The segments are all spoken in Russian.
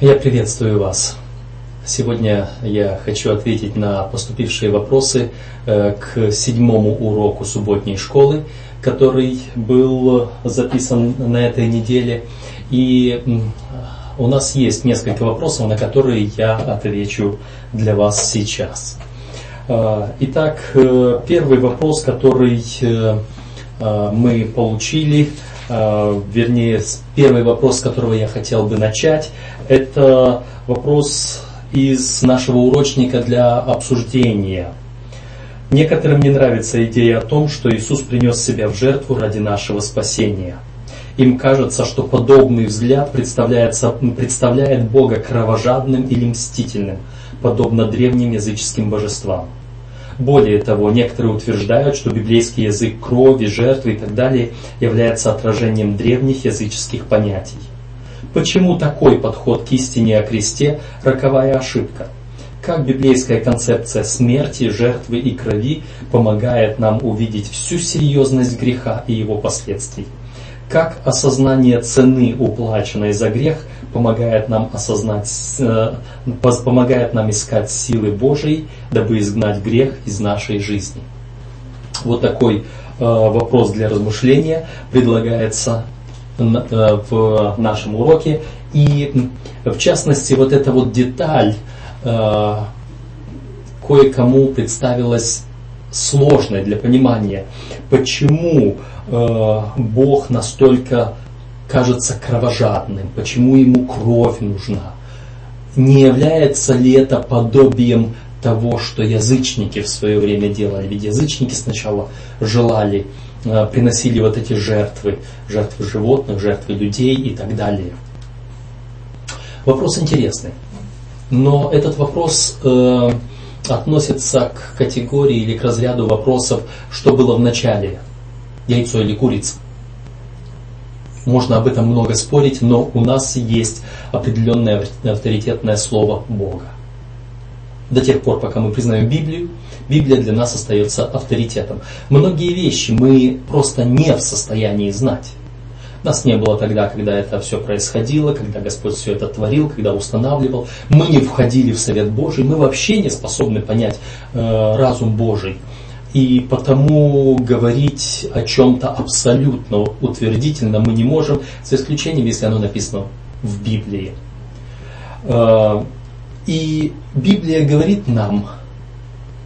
Я приветствую вас. Сегодня я хочу ответить на поступившие вопросы э, к седьмому уроку субботней школы, который был записан на этой неделе. И у нас есть несколько вопросов, на которые я отвечу для вас сейчас. Э, итак, э, первый вопрос, который мы получили, вернее, первый вопрос, с которого я хотел бы начать, вопрос из нашего урочника для обсуждения. Некоторым не нравится идея о том, что Иисус принес себя в жертву ради нашего спасения. Им кажется, что подобный взгляд представляет Бога кровожадным или мстительным, подобно древним языческим божествам. Более того, некоторые утверждают, что библейский язык крови, жертвы и так далее является отражением древних языческих понятий. Почему такой подход к истине о кресте – роковая ошибка? Как библейская концепция смерти, жертвы и крови помогает нам увидеть всю серьезность греха и его последствий? Как осознание цены, уплаченной за грех, помогает нам осознать, э, помогает нам искать силы Божьей, дабы изгнать грех из нашей жизни? Вот такой э, вопрос для размышления предлагается в нашем уроке. И в частности, вот эта вот деталь э, кое-кому представилась сложной для понимания, почему э, Бог настолько кажется кровожадным, почему ему кровь нужна. Не является ли это подобием того, что язычники в свое время делали? Ведь язычники сначала желали Э, приносили вот эти жертвы, жертвы животных, жертвы людей и так далее. Вопрос интересный. Но этот вопрос э, относится к категории или к разряду вопросов, что было в начале, яйцо или курица. Можно об этом много спорить, но у нас есть определенное авторитетное слово Бога. До тех пор, пока мы признаем Библию, Библия для нас остается авторитетом. Многие вещи мы просто не в состоянии знать. Нас не было тогда, когда это все происходило, когда Господь все это творил, когда устанавливал. Мы не входили в Совет Божий, мы вообще не способны понять э, разум Божий. И потому говорить о чем-то абсолютно утвердительно мы не можем, за исключением, если оно написано в Библии. Э, и Библия говорит нам,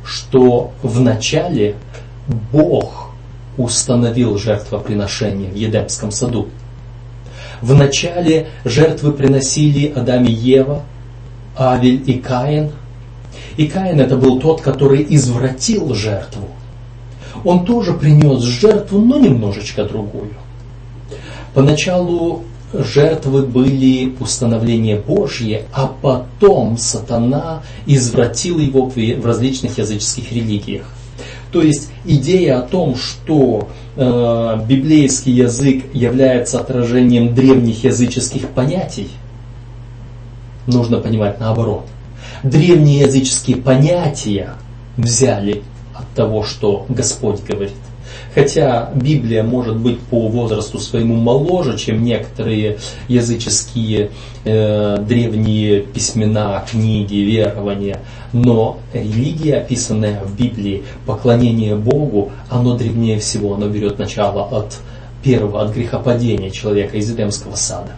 что в начале Бог установил жертвоприношение в Едемском саду. В начале жертвы приносили Адам и Ева, Авель и Каин. И Каин это был тот, который извратил жертву. Он тоже принес жертву, но немножечко другую. Поначалу жертвы были установление Божье, а потом сатана извратил его в различных языческих религиях. То есть идея о том, что э, библейский язык является отражением древних языческих понятий, нужно понимать наоборот. Древние языческие понятия взяли от того, что Господь говорит. Хотя Библия может быть по возрасту своему моложе, чем некоторые языческие э, древние письмена, книги, верования, но религия, описанная в Библии, поклонение Богу, оно древнее всего, оно берет начало от первого, от грехопадения человека из Эдемского сада.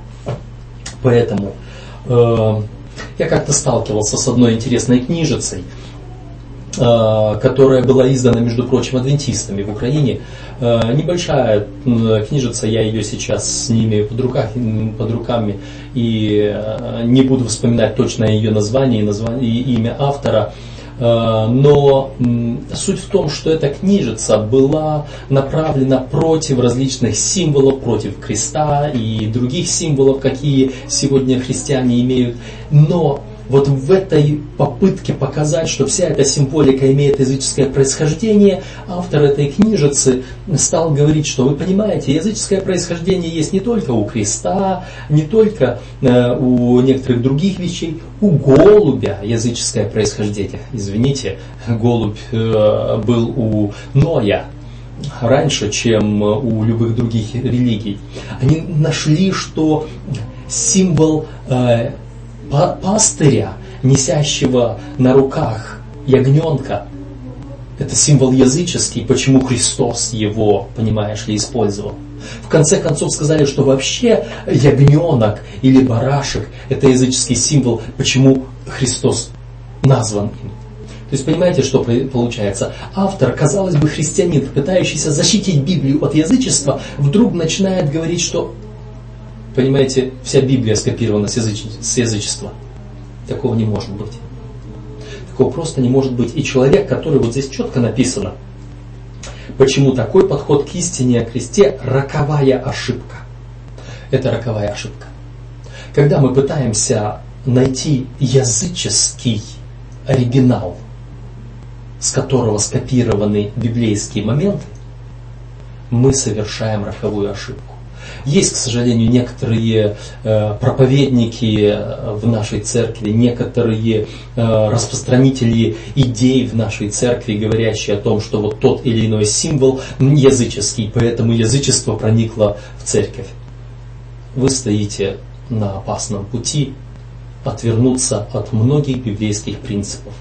Поэтому э, я как-то сталкивался с одной интересной книжицей, которая была издана, между прочим, адвентистами в Украине. Э, небольшая книжица, я ее сейчас с ними под, руках, под руками и э, не буду вспоминать точно ее название и, название, и имя автора. Но суть в том, что эта книжица была направлена против различных символов, против креста и других символов, какие сегодня христиане имеют. Но вот в этой попытке показать, что вся эта символика имеет языческое происхождение, автор этой книжицы стал говорить, что вы понимаете, языческое происхождение есть не только у креста, не только э, у некоторых других вещей, у голубя языческое происхождение. Извините, голубь э, был у Ноя, раньше, чем у любых других религий. Они нашли, что символ э, пастыря, несящего на руках ягненка, это символ языческий, почему Христос его, понимаешь ли, использовал. В конце концов сказали, что вообще ягненок или барашек – это языческий символ, почему Христос назван им. То есть понимаете, что получается? Автор, казалось бы, христианин, пытающийся защитить Библию от язычества, вдруг начинает говорить, что, понимаете, вся Библия скопирована с, языч... с язычества. Такого не может быть. Такого просто не может быть. И человек, который вот здесь четко написано, почему такой подход к истине о кресте – роковая ошибка. Это роковая ошибка. Когда мы пытаемся найти языческий оригинал, с которого скопированы библейские моменты, мы совершаем роковую ошибку. Есть, к сожалению, некоторые э, проповедники э, в нашей церкви, некоторые э, распространители идей в нашей церкви, говорящие о том, что вот тот или иной символ языческий, поэтому язычество проникло в церковь. Вы стоите на опасном пути отвернуться от многих библейских принципов.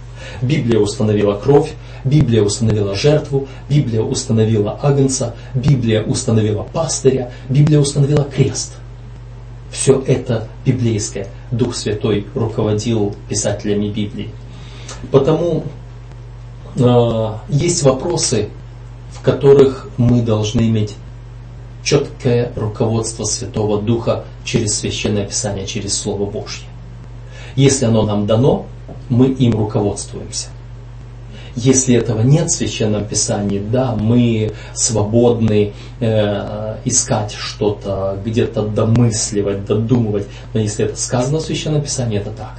Библия установила кровь, Библия установила жертву, Библия установила агнца, Библия установила пастыря, Библия установила крест. Все это библейское. Дух Святой руководил писателями Библии. Потому э, есть вопросы, в которых мы должны иметь четкое руководство Святого Духа через Священное Писание, через Слово Божье. Если оно нам дано, мы им руководствуемся. Если этого нет в Священном Писании, да, мы свободны э, искать что-то, где-то домысливать, додумывать. Но если это сказано в Священном Писании, это так.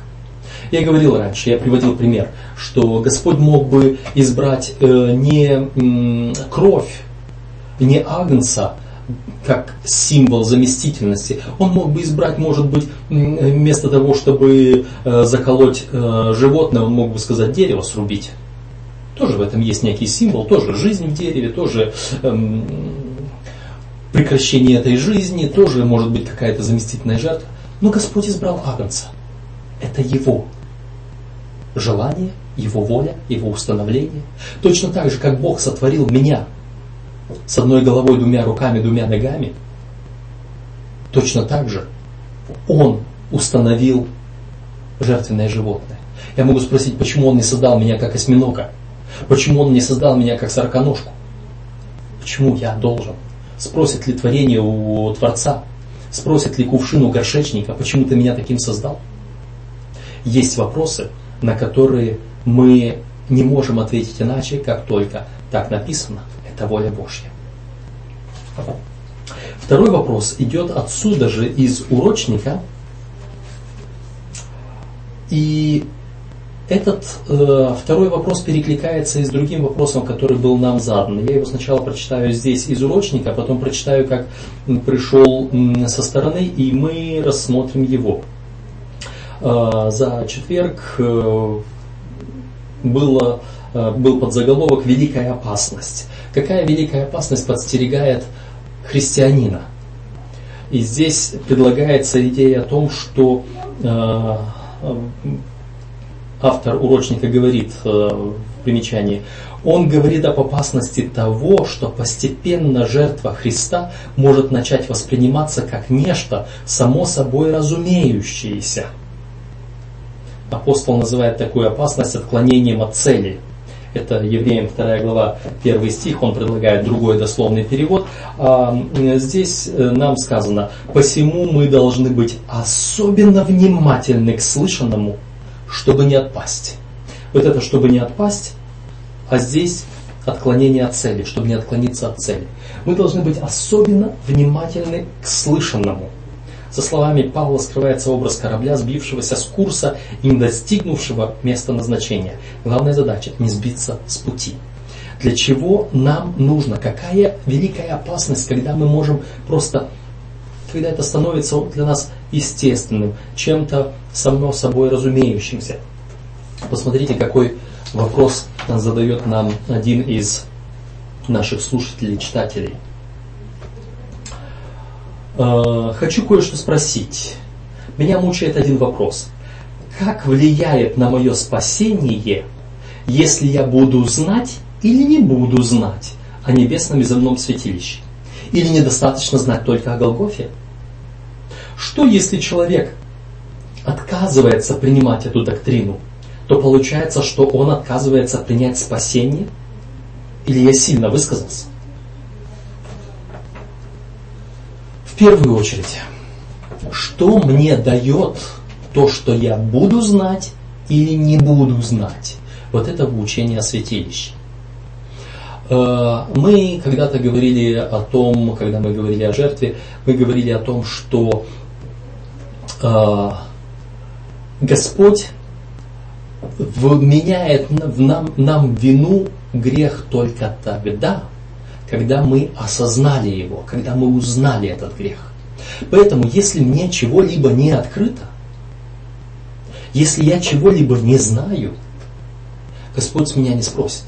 Я говорил раньше, я приводил пример, что Господь мог бы избрать э, не м, кровь, не агнца, как символ заместительности. Он мог бы избрать, может быть, вместо того, чтобы э, заколоть э, животное, он мог бы сказать дерево срубить. Тоже в этом есть некий символ, тоже жизнь в дереве, тоже эм, прекращение этой жизни, тоже может быть какая-то заместительная жертва. Но Господь избрал Агнца. Это Его желание, Его воля, Его установление. Точно так же, как Бог сотворил меня с одной головой, двумя руками, двумя ногами, точно так же Он установил жертвенное животное. Я могу спросить, почему Он не создал меня как осьминога? Почему Он не создал меня как сороконожку? Почему я должен? Спросит ли творение у Творца? Спросит ли кувшин у горшечника, почему ты меня таким создал? Есть вопросы, на которые мы не можем ответить иначе, как только так написано – это воля Божья. Второй вопрос идет отсюда же из урочника. И этот э, второй вопрос перекликается и с другим вопросом, который был нам задан. Я его сначала прочитаю здесь из урочника, а потом прочитаю, как пришел со стороны, и мы рассмотрим его. Э, за четверг э, было, э, был подзаголовок «Великая опасность». Какая великая опасность подстерегает христианина? И здесь предлагается идея о том, что э, автор урочника говорит э, в примечании, он говорит об опасности того, что постепенно жертва Христа может начать восприниматься как нечто само собой разумеющееся. Апостол называет такую опасность отклонением от цели – это Евреям 2 глава 1 стих, он предлагает другой дословный перевод. А здесь э, нам сказано, посему мы должны быть особенно внимательны к слышанному, чтобы не отпасть. Вот это, чтобы не отпасть, а здесь отклонение от цели, чтобы не отклониться от цели. Мы должны быть особенно внимательны к слышанному. За словами Павла скрывается образ корабля, сбившегося с курса и не достигнувшего места назначения. Главная задача – не сбиться с пути. Для чего нам нужно? Какая великая опасность, когда мы можем просто, когда это становится для нас естественным, чем-то само собой разумеющимся. Посмотрите, какой вопрос задает нам один из наших слушателей, читателей. Э, хочу кое-что спросить. Меня мучает один вопрос. как влияет на мое спасение, если я буду знать или не буду знать о небесном и земном святилище? Или недостаточно знать только о Голгофе? Что если человек отказывается принимать эту доктрину, то получается, что он отказывается принять спасение? Или я сильно высказался? В первую очередь, что мне дает то, что я буду знать или не буду знать? Вот это учение о святилище. Э, мы когда-то говорили о том, когда мы говорили о жертве, мы говорили о том, что э, Господь вменяет в нам, нам вину грех только тогда, когда мы осознали его, когда мы узнали этот грех. Поэтому, если мне чего-либо не открыто, если я чего-либо не знаю, Господь меня не спросит.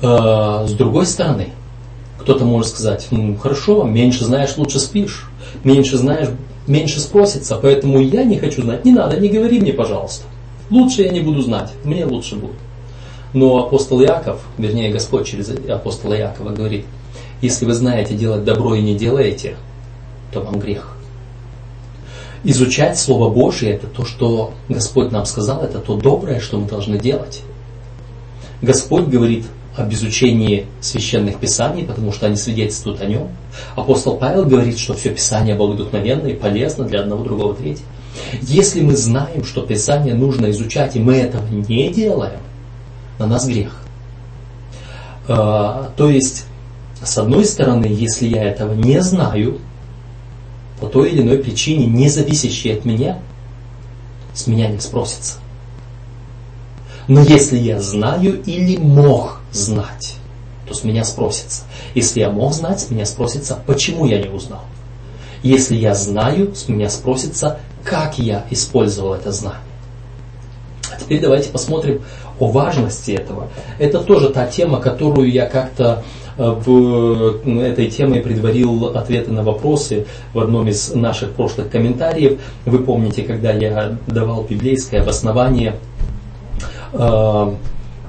Э, с другой стороны, кто-то может сказать, ну хорошо, меньше знаешь, лучше спишь, меньше знаешь, меньше спросится, поэтому я не хочу знать. Не надо, не говори мне, пожалуйста. Лучше я не буду знать, мне лучше будет. Но апостол Иаков, вернее Господь через апостола Иакова говорит, если вы знаете делать добро и не делаете, то вам грех. Изучать Слово Божье, это то, что Господь нам сказал, это то доброе, что мы должны делать. Господь говорит, об изучении священных писаний, потому что они свидетельствуют о нем. Апостол Павел говорит, что все Писание богодухновенно и полезно для одного, другого, третьего. Если мы знаем, что Писание нужно изучать, и мы этого не делаем, на нас грех. А, то есть, с одной стороны, если я этого не знаю, по той или иной причине, не зависящей от меня, с меня не спросится. Но если я знаю или мог знать, то с меня спросится. Если я мог знать, меня спросится, почему я не узнал. Если я знаю, меня спросится, как я использовал это знание. А теперь давайте посмотрим о важности этого. Это тоже та тема, которую я как-то э, в этой теме предварил ответы на вопросы в одном из наших прошлых комментариев. Вы помните, когда я давал библейское обоснование э,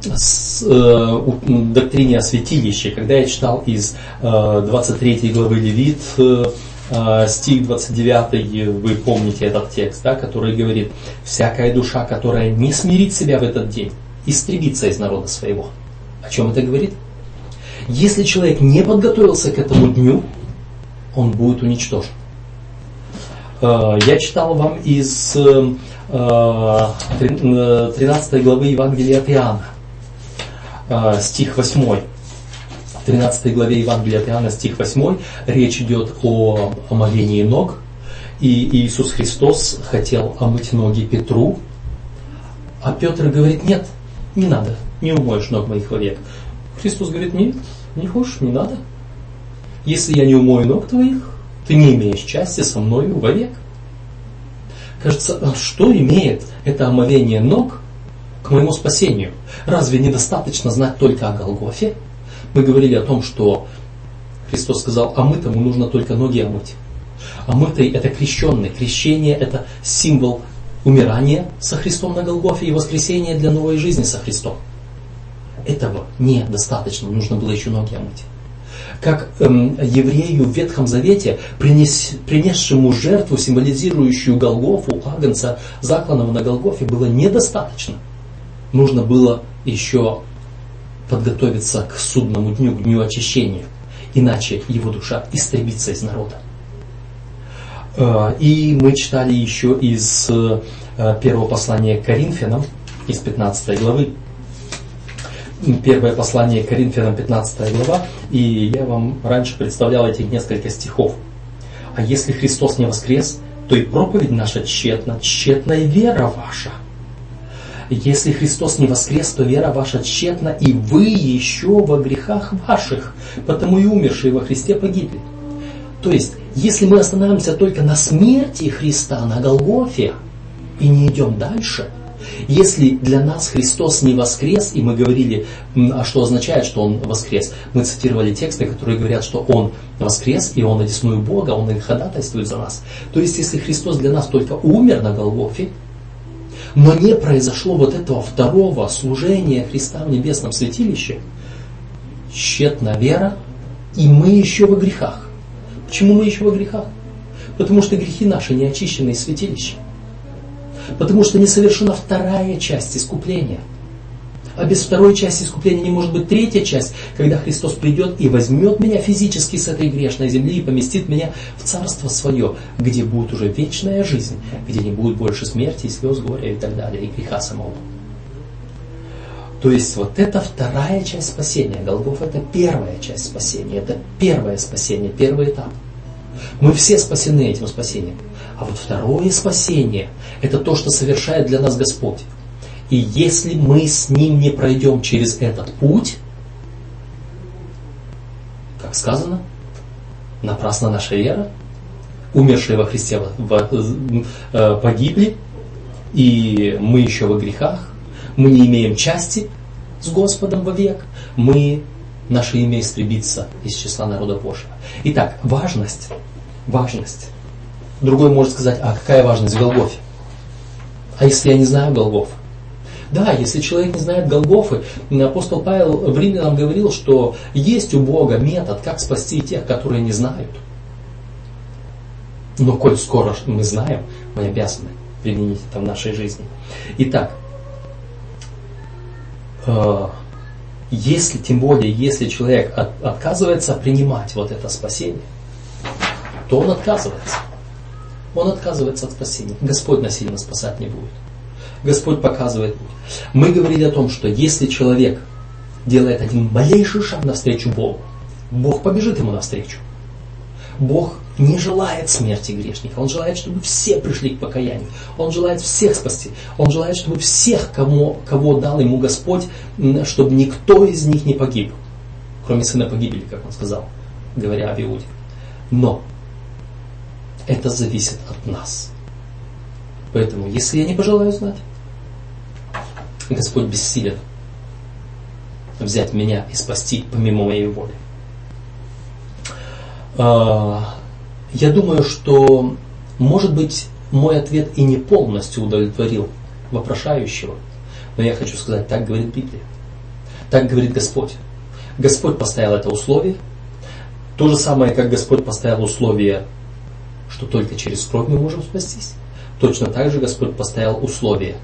э, доктрине о святилище, когда я читал из э, 23 главы Левит, э, э стих 29, вы помните этот текст, да, который говорит, «Всякая душа, которая не смирит себя в этот день, истребится из народа своего». О чем это говорит? Если человек не подготовился к этому дню, он будет уничтожен. Э, я читал вам из 13 э, главы Евангелия от Иоанна. А, стих 8. В 13 главе Евангелия от Иоанна, стих 8, речь идет о омовении ног. И Иисус Христос хотел омыть ноги Петру, а Петр говорит, нет, не надо, не умоешь ног моих вовек. Христос говорит, нет, не хочешь, не надо. Если я не умою ног твоих, ты не имеешь счастья со мною вовек. Кажется, а что имеет это омовение ног к моему спасению. Разве недостаточно знать только о Голгофе? Мы говорили о том, что Христос сказал, а мытому нужно только ноги омыть. А мытый это крещенный. Крещение это символ умирания со Христом на Голгофе и воскресения для новой жизни со Христом. Этого недостаточно, нужно было еще ноги омыть. Как эм, еврею в Ветхом Завете, принес, принесшему жертву, символизирующую Голгофу, агнца, закланного на Голгофе, было недостаточно – нужно было еще подготовиться к судному дню, к дню очищения. Иначе его душа истребится из народа. Э, и мы читали еще из э, первого послания к Коринфянам, из 15 главы. Первое послание к Коринфянам, 15 глава. И я вам раньше представлял этих несколько стихов. А если Христос не воскрес, то и проповедь наша тщетна, тщетна и вера ваша – если Христос не воскрес, то вера ваша тщетна, и вы еще во грехах ваших, потому и умершие во Христе погибли. То есть, если мы остановимся только на смерти Христа, на Голгофе, и не идем дальше, Если для нас Христос не воскрес, и мы говорили, а что означает, что Он воскрес, мы цитировали тексты, которые говорят, что Он воскрес, и Он одесную Бога, Он ходатайствует за нас. То есть, если Христос для нас только умер на Голгофе, но не произошло вот этого второго служения Христа в небесном святилище, тщетна вера, и мы еще во грехах. Почему мы еще во грехах? Потому что грехи наши не очищены из святилища. Потому что не совершена вторая часть искупления. А без второй части искупления не может быть третья часть, когда Христос придет и возьмет меня физически с этой грешной земли и поместит меня в Царство Свое, где будет уже вечная жизнь, где не будет больше смерти, слез, горя и так далее, и греха самого. То есть вот это вторая часть спасения. Голгоф это первая часть спасения. Это первое спасение, первый этап. Мы все спасены этим спасением. А вот второе спасение – это то, что совершает для нас Господь. И если мы с Ним не пройдем через этот путь, как сказано, напрасно наша вера, умершие во Христе э, погибли, и мы еще во грехах, мы не имеем части с Господом вовек, мы, наше имя истребится из числа народа Божьего. Итак, важность, важность Другой может сказать, а какая важность в Голгофе? А если я не знаю Голгофы? Да, если человек не знает Голгофы, апостол Павел в Римлянам говорил, что есть у Бога метод, как спасти тех, которые не знают. Но коль скоро мы знаем, мы обязаны применить это в нашей жизни. Итак, э, если, тем более, если человек от, отказывается принимать вот это спасение, то он отказывается он отказывается от спасения. Господь насильно спасать не будет. Господь показывает. Мы говорили о том, что если человек делает один малейший шаг навстречу Богу, Бог побежит ему навстречу. Бог не желает смерти грешника. Он желает, чтобы все пришли к покаянию. Он желает всех спасти. Он желает, чтобы всех, кому, кого дал ему Господь, чтобы никто из них не погиб. Кроме сына погибели, как он сказал, говоря об Иуде. Но это зависит от нас. Поэтому, если я не пожелаю знать, Господь бессилен взять меня и спасти помимо моей воли. А, я думаю, что, может быть, мой ответ и не полностью удовлетворил вопрошающего, но я хочу сказать, так говорит Библия. Так говорит Господь. Господь поставил это условие. То же самое, как Господь поставил условие что только через кровь мы можем спастись. Точно так же Господь поставил условия.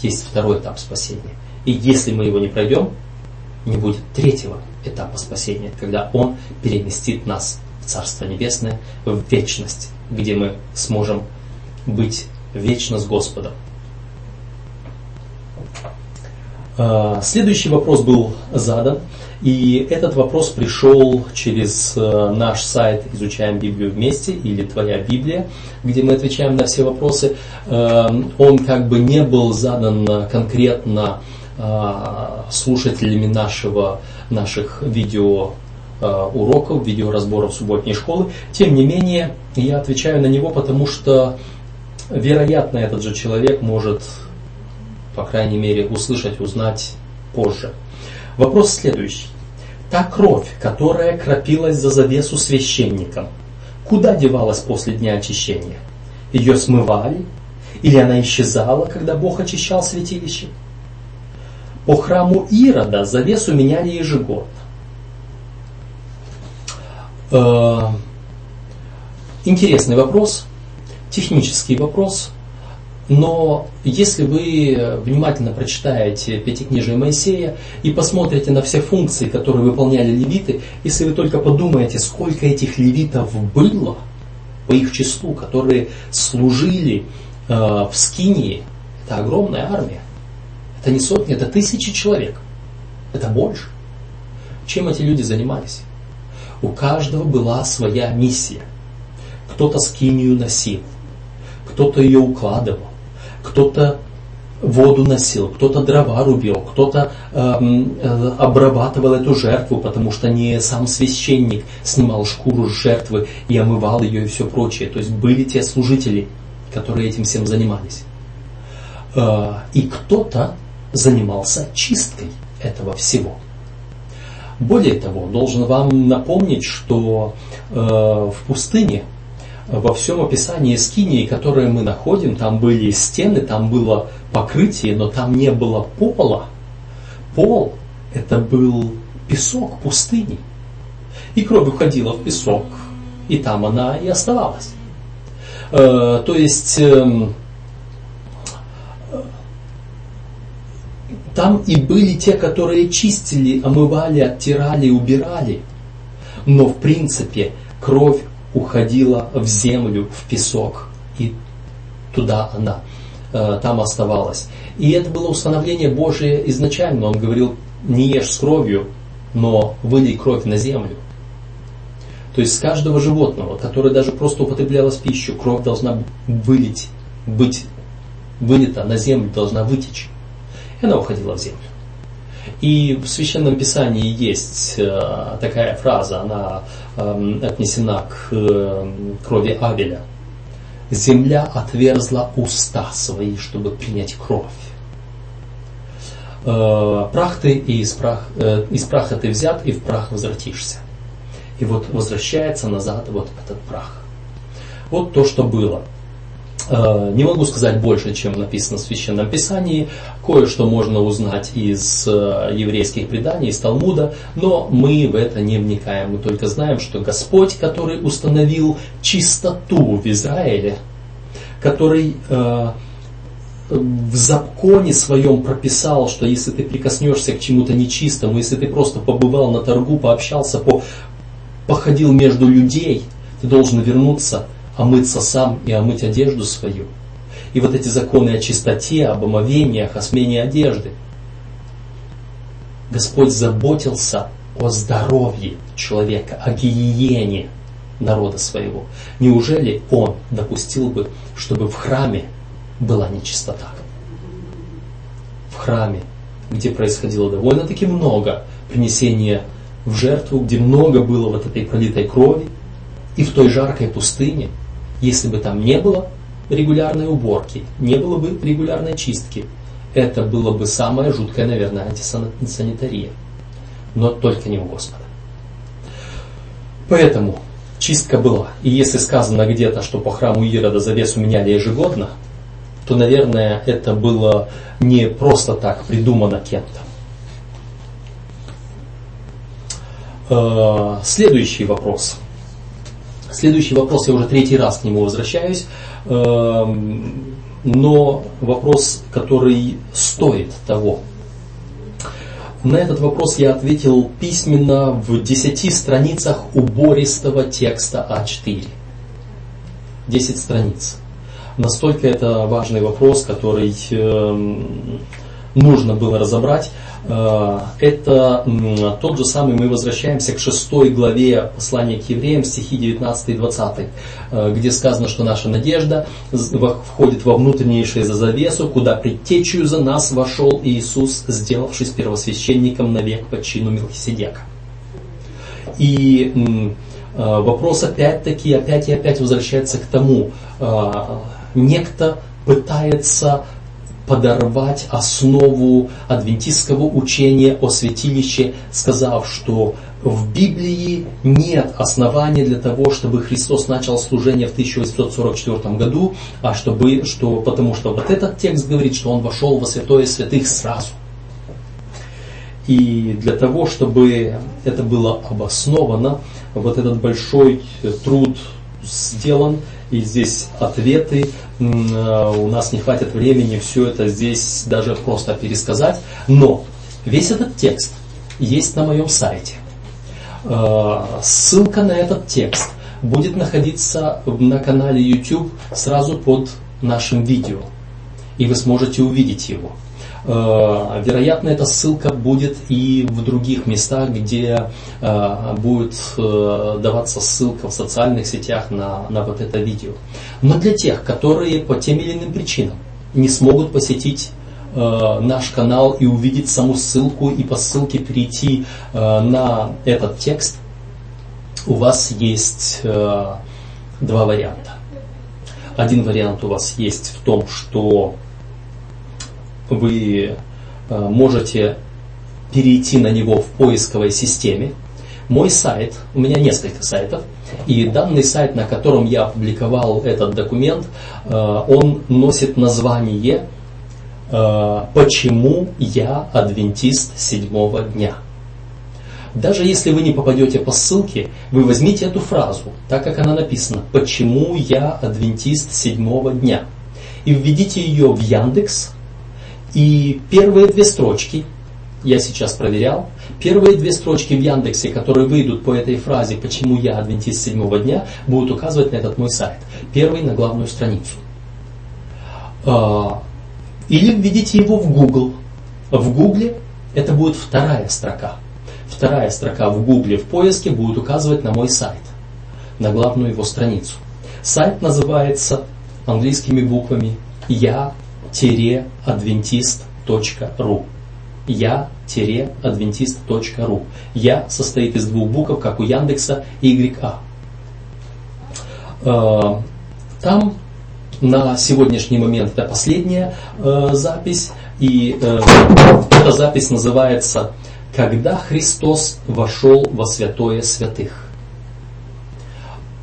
Есть второй этап спасения. И если мы его не пройдем, не будет третьего этапа спасения, когда Он переместит нас в Царство Небесное, в вечность, где мы сможем быть вечно с Господом. А, следующий вопрос был задан. И этот вопрос пришел через э, наш сайт «Изучаем Библию вместе» или «Твоя Библия», где мы отвечаем на все вопросы. Эм, он как бы не был задан конкретно э, слушателями нашего, наших видео э, уроков, видеоразборов субботней школы. Тем не менее, я отвечаю на него, потому что, вероятно, этот же человек может, по крайней мере, услышать, узнать позже. Вопрос следующий. Та кровь, которая кропилась за завесу священником, куда девалась после дня очищения? Ее смывали? Или она исчезала, когда Бог очищал святилище? По храму Ирода завесу меняли ежегодно. Э, интересный вопрос, технический вопрос – но если вы внимательно прочитаете Пятикнижие Моисея и посмотрите на все функции, которые выполняли левиты, если вы только подумаете, сколько этих левитов было по их числу, которые служили э, в Скинии, это огромная армия. Это не сотни, это тысячи человек. Это больше. Чем эти люди занимались? У каждого была своя миссия. Кто-то скинию носил, кто-то ее укладывал, кто-то воду носил, кто-то дрова рубил, кто-то эм, э, обрабатывал эту жертву, потому что не сам священник снимал шкуру с жертвы и омывал ее и все прочее. То есть были те служители, которые этим всем занимались. Э, и кто-то занимался чисткой этого всего. Более того, должен вам напомнить, что э, в пустыне во всем описании скинии, которое мы находим, там были стены, там было покрытие, но там не было пола. Пол – это был песок пустыни. И кровь уходила в песок, и там она и оставалась. Э, то есть э, там и были те, которые чистили, омывали, оттирали, убирали. Но в принципе кровь уходила в землю, в песок, и туда она э, там оставалась. И это было установление Божие изначально. Он говорил, не ешь с кровью, но вылей кровь на землю. То есть с каждого животного, которое даже просто употреблялось пищу, кровь должна вылить, быть вылита на землю, должна вытечь. И она уходила в землю. И в Священном Писании есть э, такая фраза, она э, отнесена к э, крови Авеля. Земля отверзла уста свои, чтобы принять кровь. Э, прах ты и из, прах, из праха ты взят, и в прах возвратишься. И вот возвращается назад вот этот прах. Вот то, что было. Э, не могу сказать больше, чем написано в Священном Писании. Кое-что можно узнать из э, еврейских преданий, из Талмуда, но мы в это не вникаем. Мы только знаем, что Господь, который установил чистоту в Израиле, который э, в законе своем прописал, что если ты прикоснешься к чему-то нечистому, если ты просто побывал на торгу, пообщался, по, походил между людей, ты должен вернуться, омыться сам и омыть одежду свою. И вот эти законы о чистоте, об омовениях, о смене одежды. Господь заботился о здоровье человека, о гигиене народа своего. Неужели Он допустил бы, чтобы в храме была нечистота? В храме, где происходило довольно-таки много принесения в жертву, где много было вот этой пролитой крови, и в той жаркой пустыне, если бы там не было регулярной уборки, не было бы регулярной чистки, это было бы самая жуткая, наверное, антисанитария. Но только не у Господа. Поэтому чистка была. И если сказано где-то, что по храму Ирода завесу меняли ежегодно, то, наверное, это было не просто так придумано кем-то. Э, следующий вопрос. Следующий вопрос, я уже третий раз к нему возвращаюсь, э, но вопрос, который стоит того. На этот вопрос я ответил письменно в 10 страницах убористого текста А4. 10 страниц. Настолько это важный вопрос, который э, нужно было разобрать. Э, это тот же самый, мы возвращаемся к шестой главе послания к евреям, стихи 19 и 20, э, где сказано, что наша надежда входит во внутреннейшее за завесу, куда предтечью за нас вошел Иисус, сделавшись первосвященником навек по чину Мелхиседека. И э, вопрос опять-таки, опять и опять возвращается к тому, некто пытается подорвать основу адвентистского учения о святилище, сказав, что в Библии нет основания для того, чтобы Христос начал служение в 1844 году, а чтобы, что, потому что вот этот текст говорит, что Он вошел во святое святых сразу. И для того, чтобы это было обосновано, вот этот большой труд сделан, и здесь ответы. Э, у нас не хватит времени все это здесь даже просто пересказать. Но весь этот текст есть на моем сайте. Э, ссылка на этот текст будет находиться на канале YouTube сразу под нашим видео. И вы сможете увидеть его. Э, вероятно, эта ссылка будет и в других местах, где э, будет э, даваться ссылка в социальных сетях на, на вот это видео. Но для тех, которые по тем или иным причинам не смогут посетить наш канал и увидеть саму ссылку и по ссылке перейти на этот текст, у вас есть два варианта. Один вариант у вас есть в том, что вы э, можете перейти на него в поисковой системе. Мой сайт, у меня несколько сайтов, и данный сайт, на котором я опубликовал этот документ, э, он носит название э, «Почему я адвентист седьмого дня?». Даже если вы не попадете по ссылке, вы возьмите эту фразу, так как она написана «Почему я адвентист седьмого дня?» и введите ее в Яндекс, и первые две строчки, я сейчас проверял, первые две строчки в Яндексе, которые выйдут по этой фразе «Почему я адвентист седьмого дня?» будут указывать на этот мой сайт. Первый на главную страницу. А, или введите его в Google. В Google это будет вторая строка. Вторая строка в Google в поиске будет указывать на мой сайт, на главную его страницу. Сайт называется английскими буквами я-адвентист.ру я-адвентист.ру Я состоит из двух букв, как у Яндекса, YA. Э, там на сегодняшний момент это последняя э, запись, и э, эта запись называется «Когда Христос вошел во святое святых».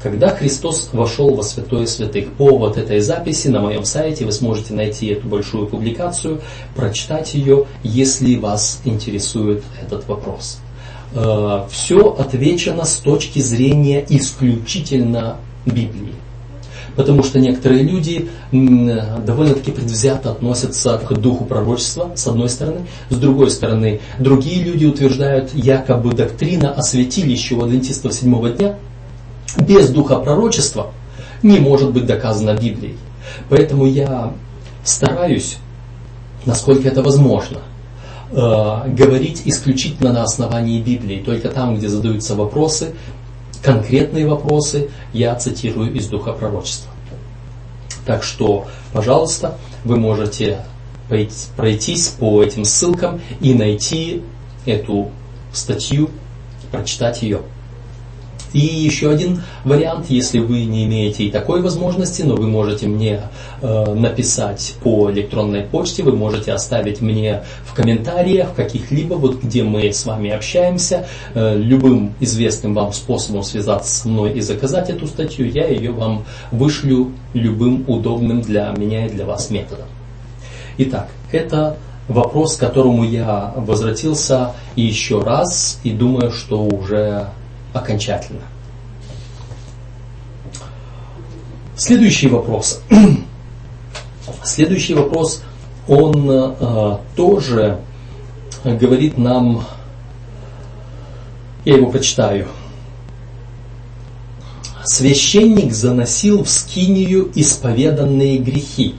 Когда Христос вошел во святое святых. По вот этой записи на моем сайте вы сможете найти эту большую публикацию, прочитать ее, если вас интересует этот вопрос. Э, Все отвечено с точки зрения исключительно Библии. Потому что некоторые люди довольно-таки предвзято относятся к духу пророчества, с одной стороны. С другой стороны, другие люди утверждают, якобы доктрина о святилище у адвентистов седьмого дня – без духа пророчества не может быть доказано Библией. Поэтому я стараюсь, насколько это возможно, э, говорить исключительно на основании Библии. Только там, где задаются вопросы, конкретные вопросы, я цитирую из духа пророчества. Так что, пожалуйста, вы можете пройтись по этим ссылкам и найти эту статью, прочитать ее. И еще один вариант, если вы не имеете и такой возможности, но вы можете мне э, написать по электронной почте, вы можете оставить мне в комментариях каких-либо, вот где мы с вами общаемся, э, любым известным вам способом связаться со мной и заказать эту статью, я ее вам вышлю любым удобным для меня и для вас методом. Итак, это вопрос, к которому я возвратился еще раз и думаю, что уже окончательно. Следующий вопрос. Следующий вопрос, он э, тоже говорит нам, я его прочитаю. Священник заносил в скинию исповеданные грехи,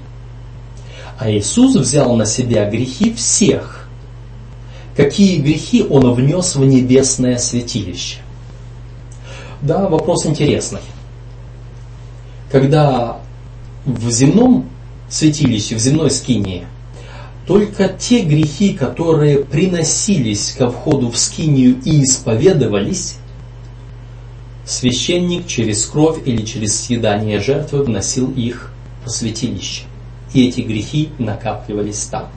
а Иисус взял на себя грехи всех. Какие грехи он внес в небесное святилище? Да, вопрос интересный. Когда в земном святилище, в земной скинии, только те грехи, которые приносились ко входу в скинию и исповедовались, священник через кровь или через съедание жертвы вносил их в святилище. И эти грехи накапливались там.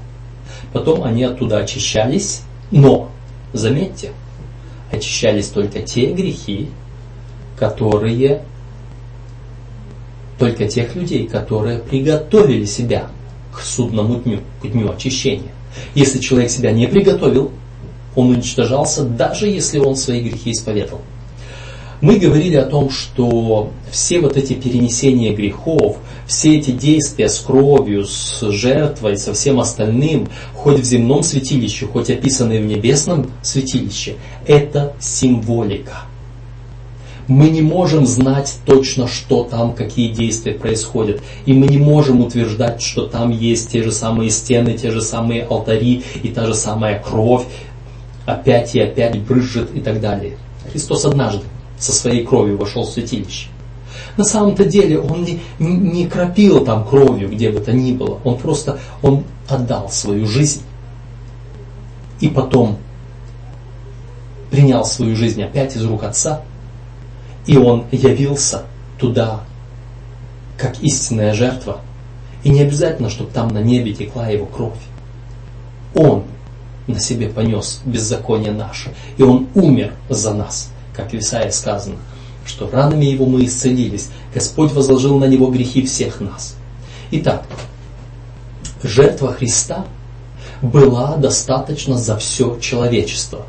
Потом они оттуда очищались, но, заметьте, очищались только те грехи, которые только тех людей, которые приготовили себя к судному дню, к дню очищения. Если человек себя не приготовил, он уничтожался, даже если он свои грехи исповедовал. Мы говорили о том, что все вот эти перенесения грехов, все эти действия с кровью, с жертвой, со всем остальным, хоть в земном святилище, хоть описанные в небесном святилище, это символика – мы не можем знать точно, что там, какие действия происходят. И мы не можем утверждать, что там есть те же самые стены, те же самые алтари и та же самая кровь, опять и опять брызжет и так далее. Христос однажды со своей кровью вошел в святилище. На самом-то деле он не, не кропил там кровью, где бы то ни было. Он просто он отдал свою жизнь. И потом принял свою жизнь опять из рук Отца и он явился туда, как истинная жертва. И не обязательно, чтобы там на небе текла его кровь. Он на себе понес беззаконие наше, и Он умер за нас, как в Исаии сказано, что ранами Его мы исцелились, Господь возложил на Него грехи всех нас. Итак, жертва Христа была достаточно за все человечество.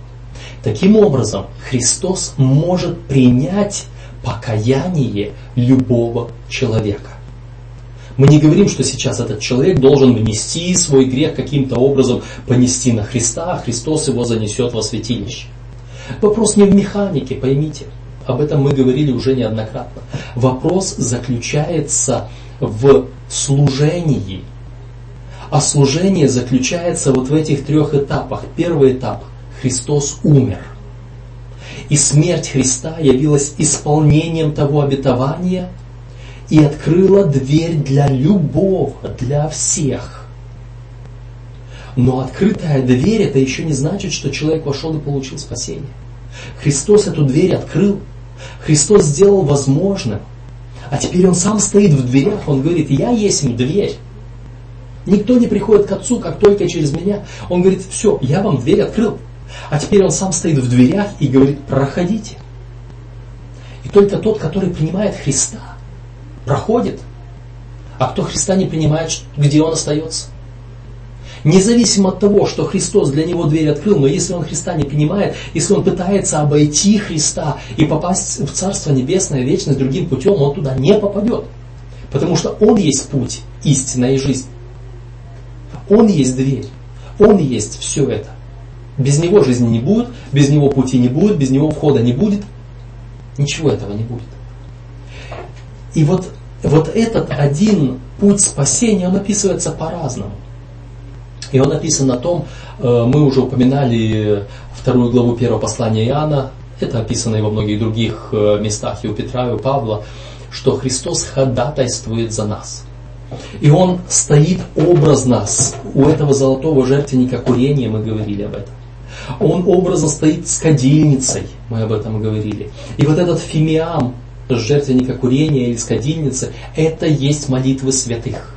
Таким образом, Христос может принять покаяние любого человека. Мы не говорим, что сейчас этот человек должен внести свой грех каким-то образом, понести на Христа, а Христос его занесет во святилище. Вопрос не в механике, поймите. Об этом мы говорили уже неоднократно. Вопрос заключается в служении. А служение заключается вот в этих трех этапах. Первый этап – Христос умер. И смерть Христа явилась исполнением того обетования и открыла дверь для любого, для всех. Но открытая дверь это еще не значит, что человек вошел и получил спасение. Христос эту дверь открыл. Христос сделал возможным. А теперь Он сам стоит в дверях, Он говорит, я есть дверь. Никто не приходит к Отцу, как только через меня. Он говорит, все, я вам дверь открыл. А теперь он сам стоит в дверях и говорит, проходите. И только тот, который принимает Христа, проходит. А кто Христа не принимает, где он остается? Независимо от того, что Христос для него дверь открыл, но если он Христа не принимает, если он пытается обойти Христа и попасть в Царство Небесное вечность другим путем, он туда не попадет. Потому что Он есть путь, истина и жизнь. Он есть дверь. Он есть все это. Без него жизни не будет, без него пути не будет, без него входа не будет. Ничего этого не будет. И вот, вот этот один путь спасения, он описывается по-разному. И он написан на том, э, мы уже упоминали вторую главу первого послания Иоанна, это описано и во многих других э, местах, и у Петра, и у Павла, что Христос ходатайствует за нас. И он стоит образно у этого золотого жертвенника курения, мы говорили об этом. Он образно стоит с кадильницей, мы об этом говорили. И вот этот фимиам, жертвенника курения или с это есть молитвы святых.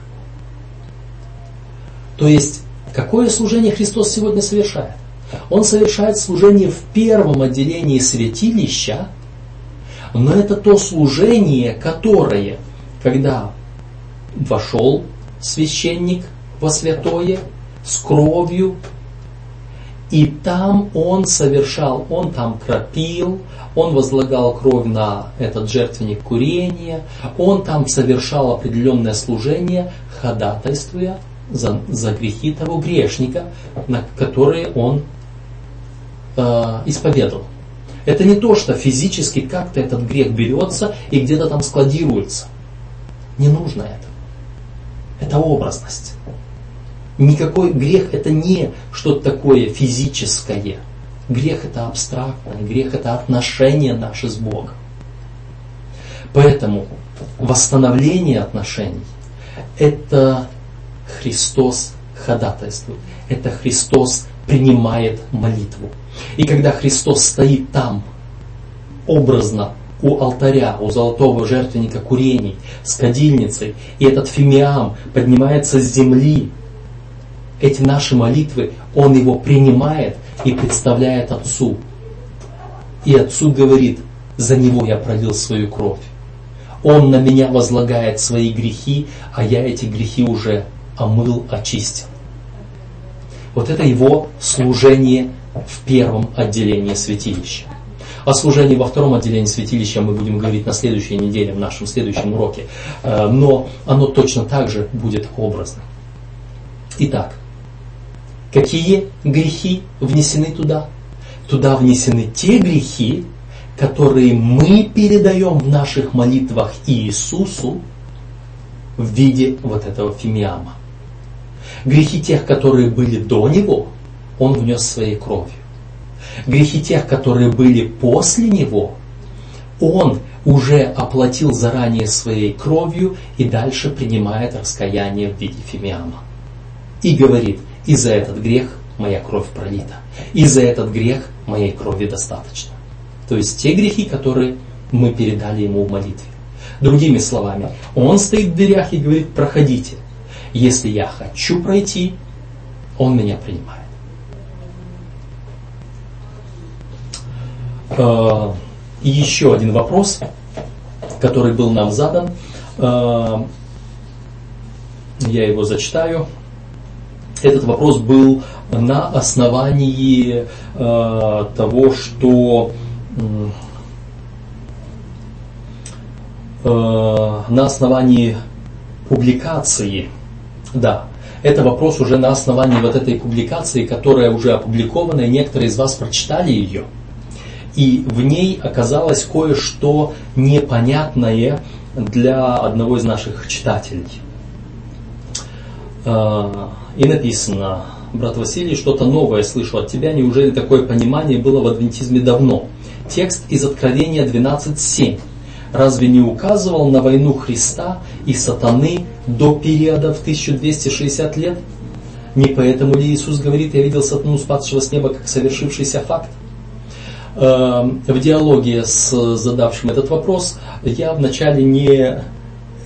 То есть, какое служение Христос сегодня совершает? Он совершает служение в первом отделении святилища, но это то служение, которое, когда вошел священник во святое с кровью, и там он совершал, он там кропил, он возлагал кровь на этот жертвенник курения, он там совершал определенное служение, ходатайствуя за, за грехи того грешника, на которые он э, исповедовал. Это не то, что физически как-то этот грех берется и где-то там складируется. Не нужно это. Это образность. Никакой грех это не что-то такое физическое. Грех это абстрактное, грех это отношения наши с Богом. Поэтому восстановление отношений это Христос ходатайствует. Это Христос принимает молитву. И когда Христос стоит там, образно у алтаря, у золотого жертвенника курений, с кадильницей, и этот фимиам поднимается с земли, эти наши молитвы, Он его принимает и представляет Отцу. И Отцу говорит, за него я пролил свою кровь. Он на меня возлагает свои грехи, а я эти грехи уже омыл, очистил. Вот это его служение в первом отделении святилища. О служении во втором отделении святилища мы будем говорить на следующей неделе, в нашем следующем уроке. Э, но оно точно так же будет образно. Итак, Какие грехи внесены туда? Туда внесены те грехи, которые мы передаем в наших молитвах Иисусу в виде вот этого фимиама. Грехи тех, которые были до Него, Он внес своей кровью. Грехи тех, которые были после Него, Он уже оплатил заранее своей кровью и дальше принимает раскаяние в виде фимиама. И говорит, и за этот грех моя кровь пролита. И за этот грех моей крови достаточно. То есть те грехи, которые мы передали ему в молитве. Другими словами, он стоит в дверях и говорит, проходите. Если я хочу пройти, Он меня принимает. И еще один вопрос, который был нам задан. Э, я его зачитаю. Этот вопрос был на основании э, того, что на основании публикации, да, это вопрос уже на основании вот этой публикации, которая уже опубликована, и некоторые из вас прочитали ее – и в ней оказалось кое-что непонятное для одного из наших читателей. А, и написано, брат Василий, что-то новое слышу от тебя, неужели такое понимание было в адвентизме давно? Текст из Откровения 12.7 разве не указывал на войну Христа и сатаны до периода в 1260 лет? Не поэтому ли Иисус говорит, я видел сатану, спадшего с неба, как совершившийся факт? Эм, в диалоге с задавшим этот вопрос я вначале не,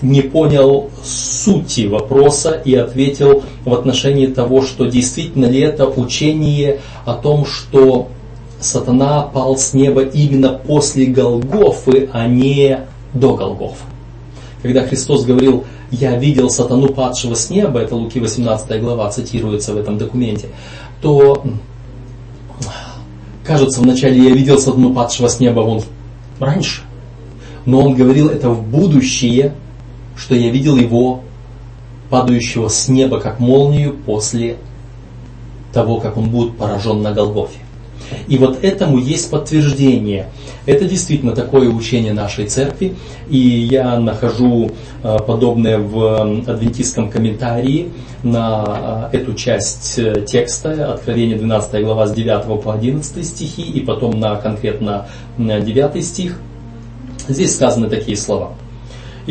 не понял сути вопроса и ответил в отношении того, что действительно ли это учение о том, что сатана пал с неба именно после Голгофы, а не до Голгофы. Когда Христос говорил, я видел сатану падшего с неба, это Луки 18 глава цитируется в этом документе, то Кажется, вначале я видел сатану падшего с неба вон раньше, но он говорил это в будущее, что я видел его падающего с неба как молнию после того, как он будет поражен на Голгофе. И вот этому есть подтверждение. Это действительно такое учение нашей церкви, и я нахожу э, подобное в адвентистском комментарии на э, эту часть э, текста, Откровение 12 глава с 9 по 11 стихи, и потом на конкретно 9 стих. Здесь сказаны такие слова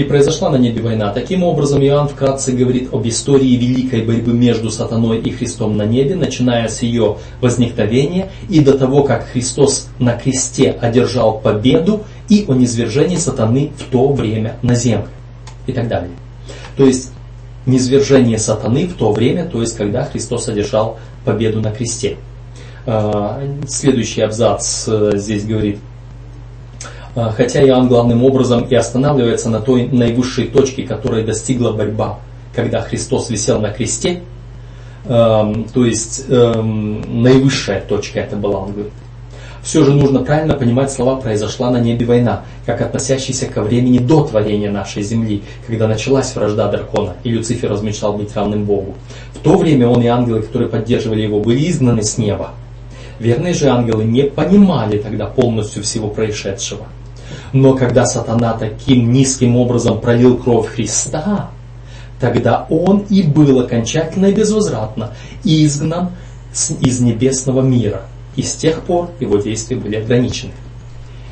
и произошла на небе война. Таким образом, Иоанн вкратце говорит об истории великой борьбы между сатаной и Христом на небе, начиная с ее возникновения и до того, как Христос на кресте одержал победу и о низвержении сатаны в то время на землю и так далее. То есть, низвержение сатаны в то время, то есть, когда Христос одержал победу на кресте. А, следующий абзац э, здесь говорит – хотя Иоанн главным образом и останавливается на той наивысшей точке, которой достигла борьба, когда Христос висел на кресте, эм, то есть эм, наивысшая точка это была, он говорит. Все же нужно правильно понимать слова «произошла на небе война», как относящиеся ко времени до творения нашей земли, когда началась вражда дракона, и Люцифер размечтал быть равным Богу. В то время он и ангелы, которые поддерживали его, были изгнаны с неба. Верные же ангелы не понимали тогда полностью всего происшедшего – но когда сатана таким низким образом пролил кровь Христа, тогда он и был окончательно и безвозвратно изгнан из небесного мира. И с тех пор его действия были ограничены.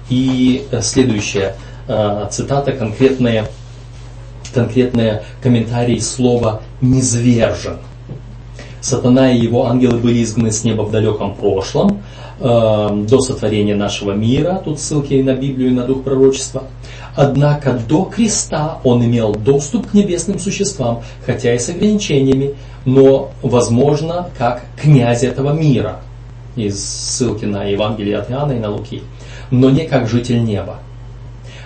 И э, следующая э, цитата, конкретная, конкретная комментарий слова «низвержен». Сатана и его ангелы были изгнаны с неба в далеком прошлом, до сотворения нашего мира, тут ссылки на Библию и на дух пророчества. Однако до креста он имел доступ к небесным существам, хотя и с ограничениями, но, возможно, как князь этого мира, из ссылки на Евангелие от Иоанна и на Луки, но не как житель неба.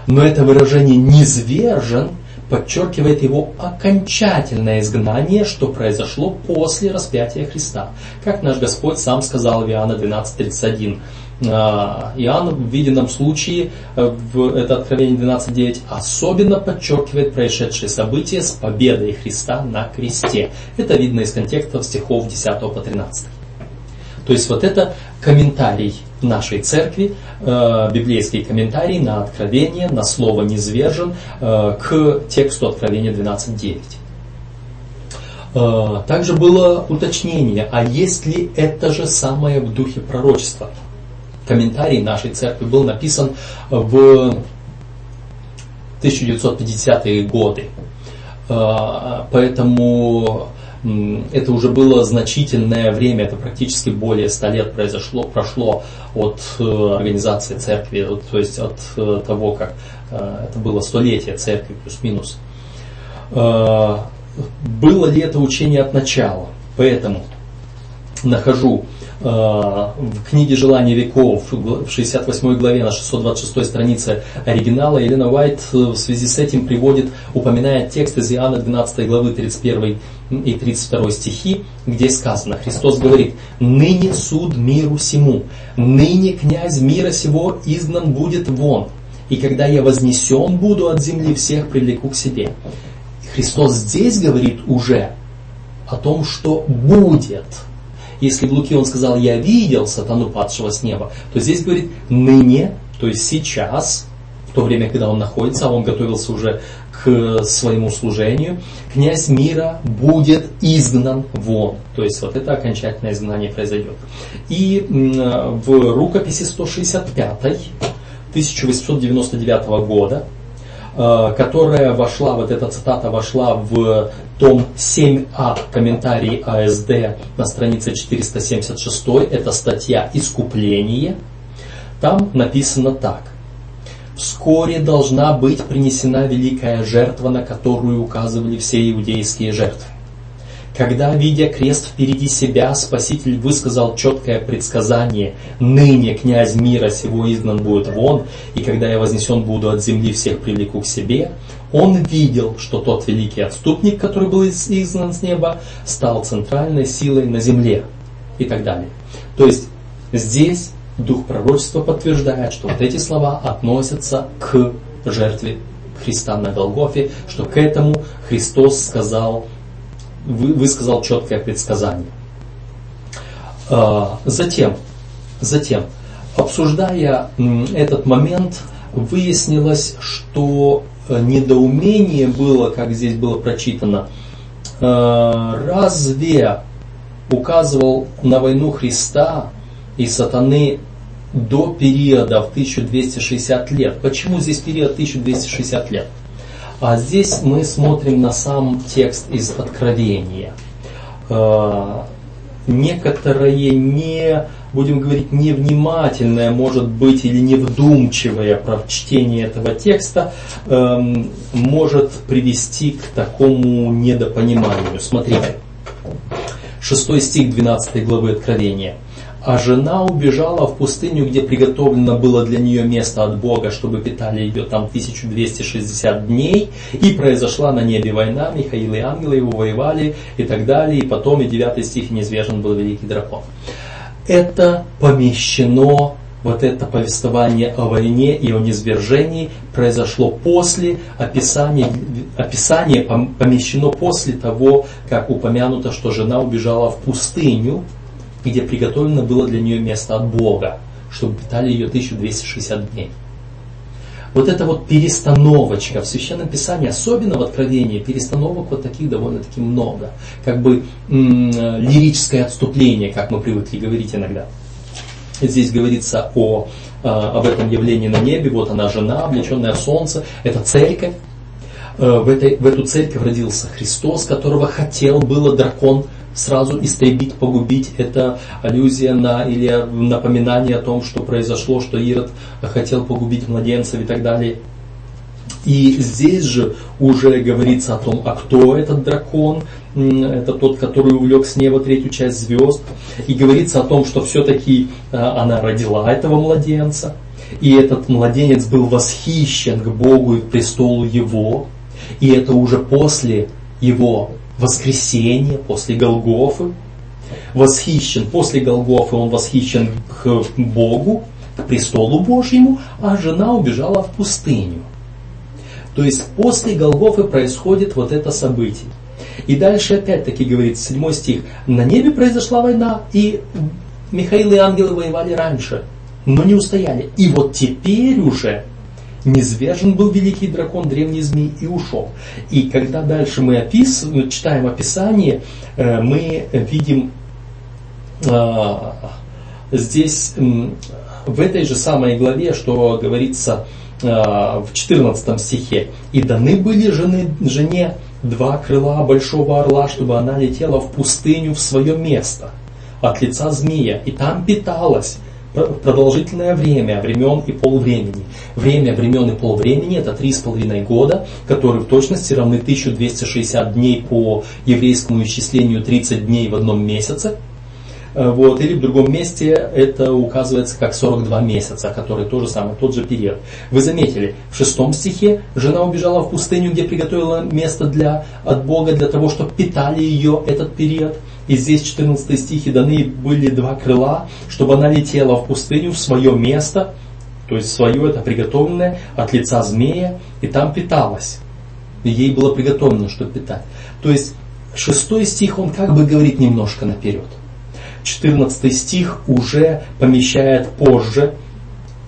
Но это выражение «низвержен» подчеркивает его окончательное изгнание, что произошло после распятия Христа. Как наш Господь сам сказал в Иоанна 12.31. А, Иоанн в виденном случае, э, в это Откровение 12.9, особенно подчеркивает происшедшие события с победой Христа на кресте. Это видно из контекста стихов 10 по 13. То есть вот это комментарий нашей церкви, э, библейский комментарий на Откровение, на слово «низвержен» э, к тексту Откровения 12.9. Э, также было уточнение, а есть ли это же самое в духе пророчества? Комментарий нашей церкви был написан в 1950-е годы. Э, поэтому это уже было значительное время, это практически более ста лет произошло, прошло от э, организации церкви, то есть от э, того, как э, это было столетие церкви плюс-минус. Было ли это учение от начала? Поэтому нахожу в книге «Желание веков» в 68 главе на 626 странице оригинала, Елена Уайт э, в связи с этим приводит, упоминает текст из Иоанна 12 главы 31 и 32 стихи, где сказано, Христос говорит, «Ныне суд миру сему, ныне князь мира сего изгнан будет вон, и когда я вознесен буду от земли, всех привлеку к себе». Христос здесь говорит уже о том, что будет – если в Луке он сказал «я видел сатану, падшего с неба», то здесь говорит «ныне», то есть сейчас, в то время, когда он находится, а он готовился уже к своему служению, князь мира будет изгнан вон. То есть вот это окончательное изгнание произойдет. И в рукописи 165 1899 года которая вошла, вот эта цитата вошла в том 7а комментарий АСД на странице 476, это статья «Искупление». Там написано так. Вскоре должна быть принесена великая жертва, на которую указывали все иудейские жертвы. Когда, видя крест впереди себя, Спаситель высказал четкое предсказание «Ныне князь мира сего изгнан будет вон, и когда я вознесен буду от земли, всех привлеку к себе», он видел, что тот великий отступник, который был изгнан с неба, стал центральной силой на земле и так далее. То есть здесь Дух пророчества подтверждает, что вот эти слова относятся к жертве Христа на Голгофе, что к этому Христос сказал высказал четкое предсказание. А, затем, затем, обсуждая этот момент, выяснилось, что э, недоумение было, как здесь было прочитано, а, разве указывал на войну Христа и сатаны до периода в 1260 лет. Почему здесь период 1260 лет? А здесь мы смотрим на сам текст из Откровения. А, некоторое не, будем говорить, невнимательное, может быть, или невдумчивое прочтение этого текста эм, может привести к такому недопониманию. Смотрите. Шестой стих 12 главы Откровения – а жена убежала в пустыню, где приготовлено было для нее место от Бога, чтобы питали ее там 1260 дней. И произошла на небе война, Михаил и ангелы его воевали и так далее. И потом, и 9 стих, неизвержен был великий дракон. Это помещено вот это повествование о войне и о низвержении произошло после описания, описание помещено после того, как упомянуто, что жена убежала в пустыню, где приготовлено было для нее место от Бога, чтобы питали ее 1260 дней. Вот эта вот перестановочка в Священном Писании, особенно в Откровении, перестановок вот таких довольно-таки много. Как бы м- лирическое отступление, как мы привыкли говорить иногда. Здесь говорится о, э, об этом явлении на небе, вот она жена, облеченная солнце, это церковь. Э, в, этой, в эту церковь родился Христос, которого хотел было дракон сразу истребить, погубить. Это аллюзия на или напоминание о том, что произошло, что Ирод хотел погубить младенцев и так далее. И здесь же уже говорится о том, а кто этот дракон, это тот, который увлек с неба третью часть звезд. И говорится о том, что все-таки а, она родила этого младенца. И этот младенец был восхищен к Богу и к престолу его. И это уже после его воскресение, после Голгофы. Восхищен, после Голгофы он восхищен к Богу, к престолу Божьему, а жена убежала в пустыню. То есть после Голгофы происходит вот это событие. И дальше опять-таки говорит 7 стих, на небе произошла война, и Михаил и ангелы воевали раньше, но не устояли. И вот теперь уже Низвержен был великий дракон, древний змей, и ушел. И когда дальше мы опис, читаем описание, э, мы видим э, здесь, в этой же самой главе, что говорится э, в 14 стихе, «И даны были жены, жене два крыла большого орла, чтобы она летела в пустыню в свое место от лица змея, и там питалась, продолжительное время, времен и полвремени. Время, времен и полвремени это три с половиной года, которые в точности равны 1260 дней по еврейскому исчислению 30 дней в одном месяце. Э, вот, или в другом месте это указывается как 42 месяца, который тоже самый, тот же период. Вы заметили, в шестом стихе жена убежала в пустыню, где приготовила место для, от Бога для того, чтобы питали ее этот период. И здесь 14 стихе даны были два крыла, чтобы она летела в пустыню, в свое место, то есть свое это приготовленное от лица змея, и там питалась. Ей было приготовлено, чтобы питать. То есть шестой стих, он как бы говорит немножко наперед. 14 стих уже помещает позже,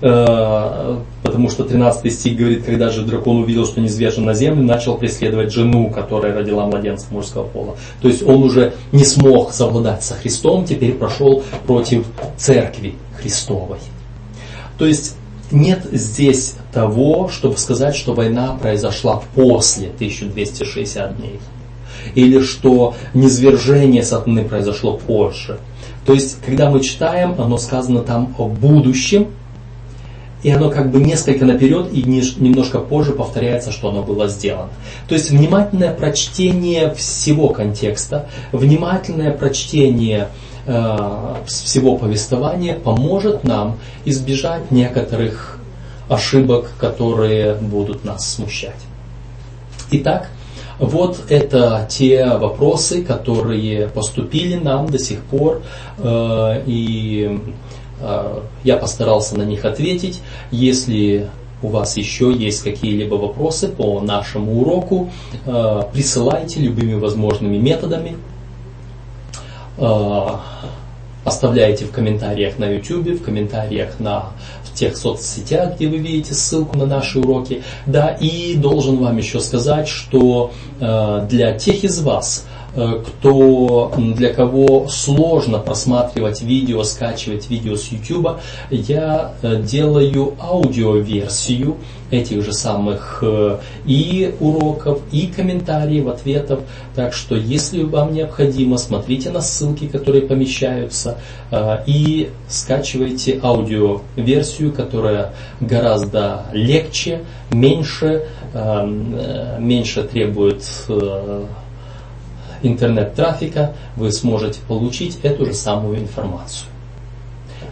э, потому что 13 стих говорит, когда же дракон увидел, что низвержен на землю, начал преследовать жену, которая родила младенца мужского пола. То есть он уже не смог совладать со Христом, теперь прошел против церкви Христовой. То есть нет здесь того, чтобы сказать, что война произошла после 1260 дней. Или что низвержение сатаны произошло позже. То есть, когда мы читаем, оно сказано там о будущем, и оно как бы несколько наперед и немножко позже повторяется, что оно было сделано. То есть внимательное прочтение всего контекста, внимательное прочтение э, всего повествования поможет нам избежать некоторых ошибок, которые будут нас смущать. Итак, вот это те вопросы, которые поступили нам до сих пор, э, и я постарался на них ответить. Если у вас еще есть какие-либо вопросы по нашему уроку, э, присылайте любыми возможными методами. Оставляйте в комментариях на YouTube, в комментариях на тех соцсетях, где вы видите ссылку на наши уроки. Да, и должен вам еще сказать, что для тех из вас, кто, для кого сложно просматривать видео, скачивать видео с YouTube, я э, делаю аудиоверсию этих же самых э, и уроков, и комментариев, ответов. Так что, если вам необходимо, смотрите на ссылки, которые помещаются, и скачивайте аудиоверсию, которая гораздо легче, меньше, меньше требует интернет-трафика вы сможете получить эту же самую информацию.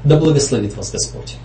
Да благословит вас Господь!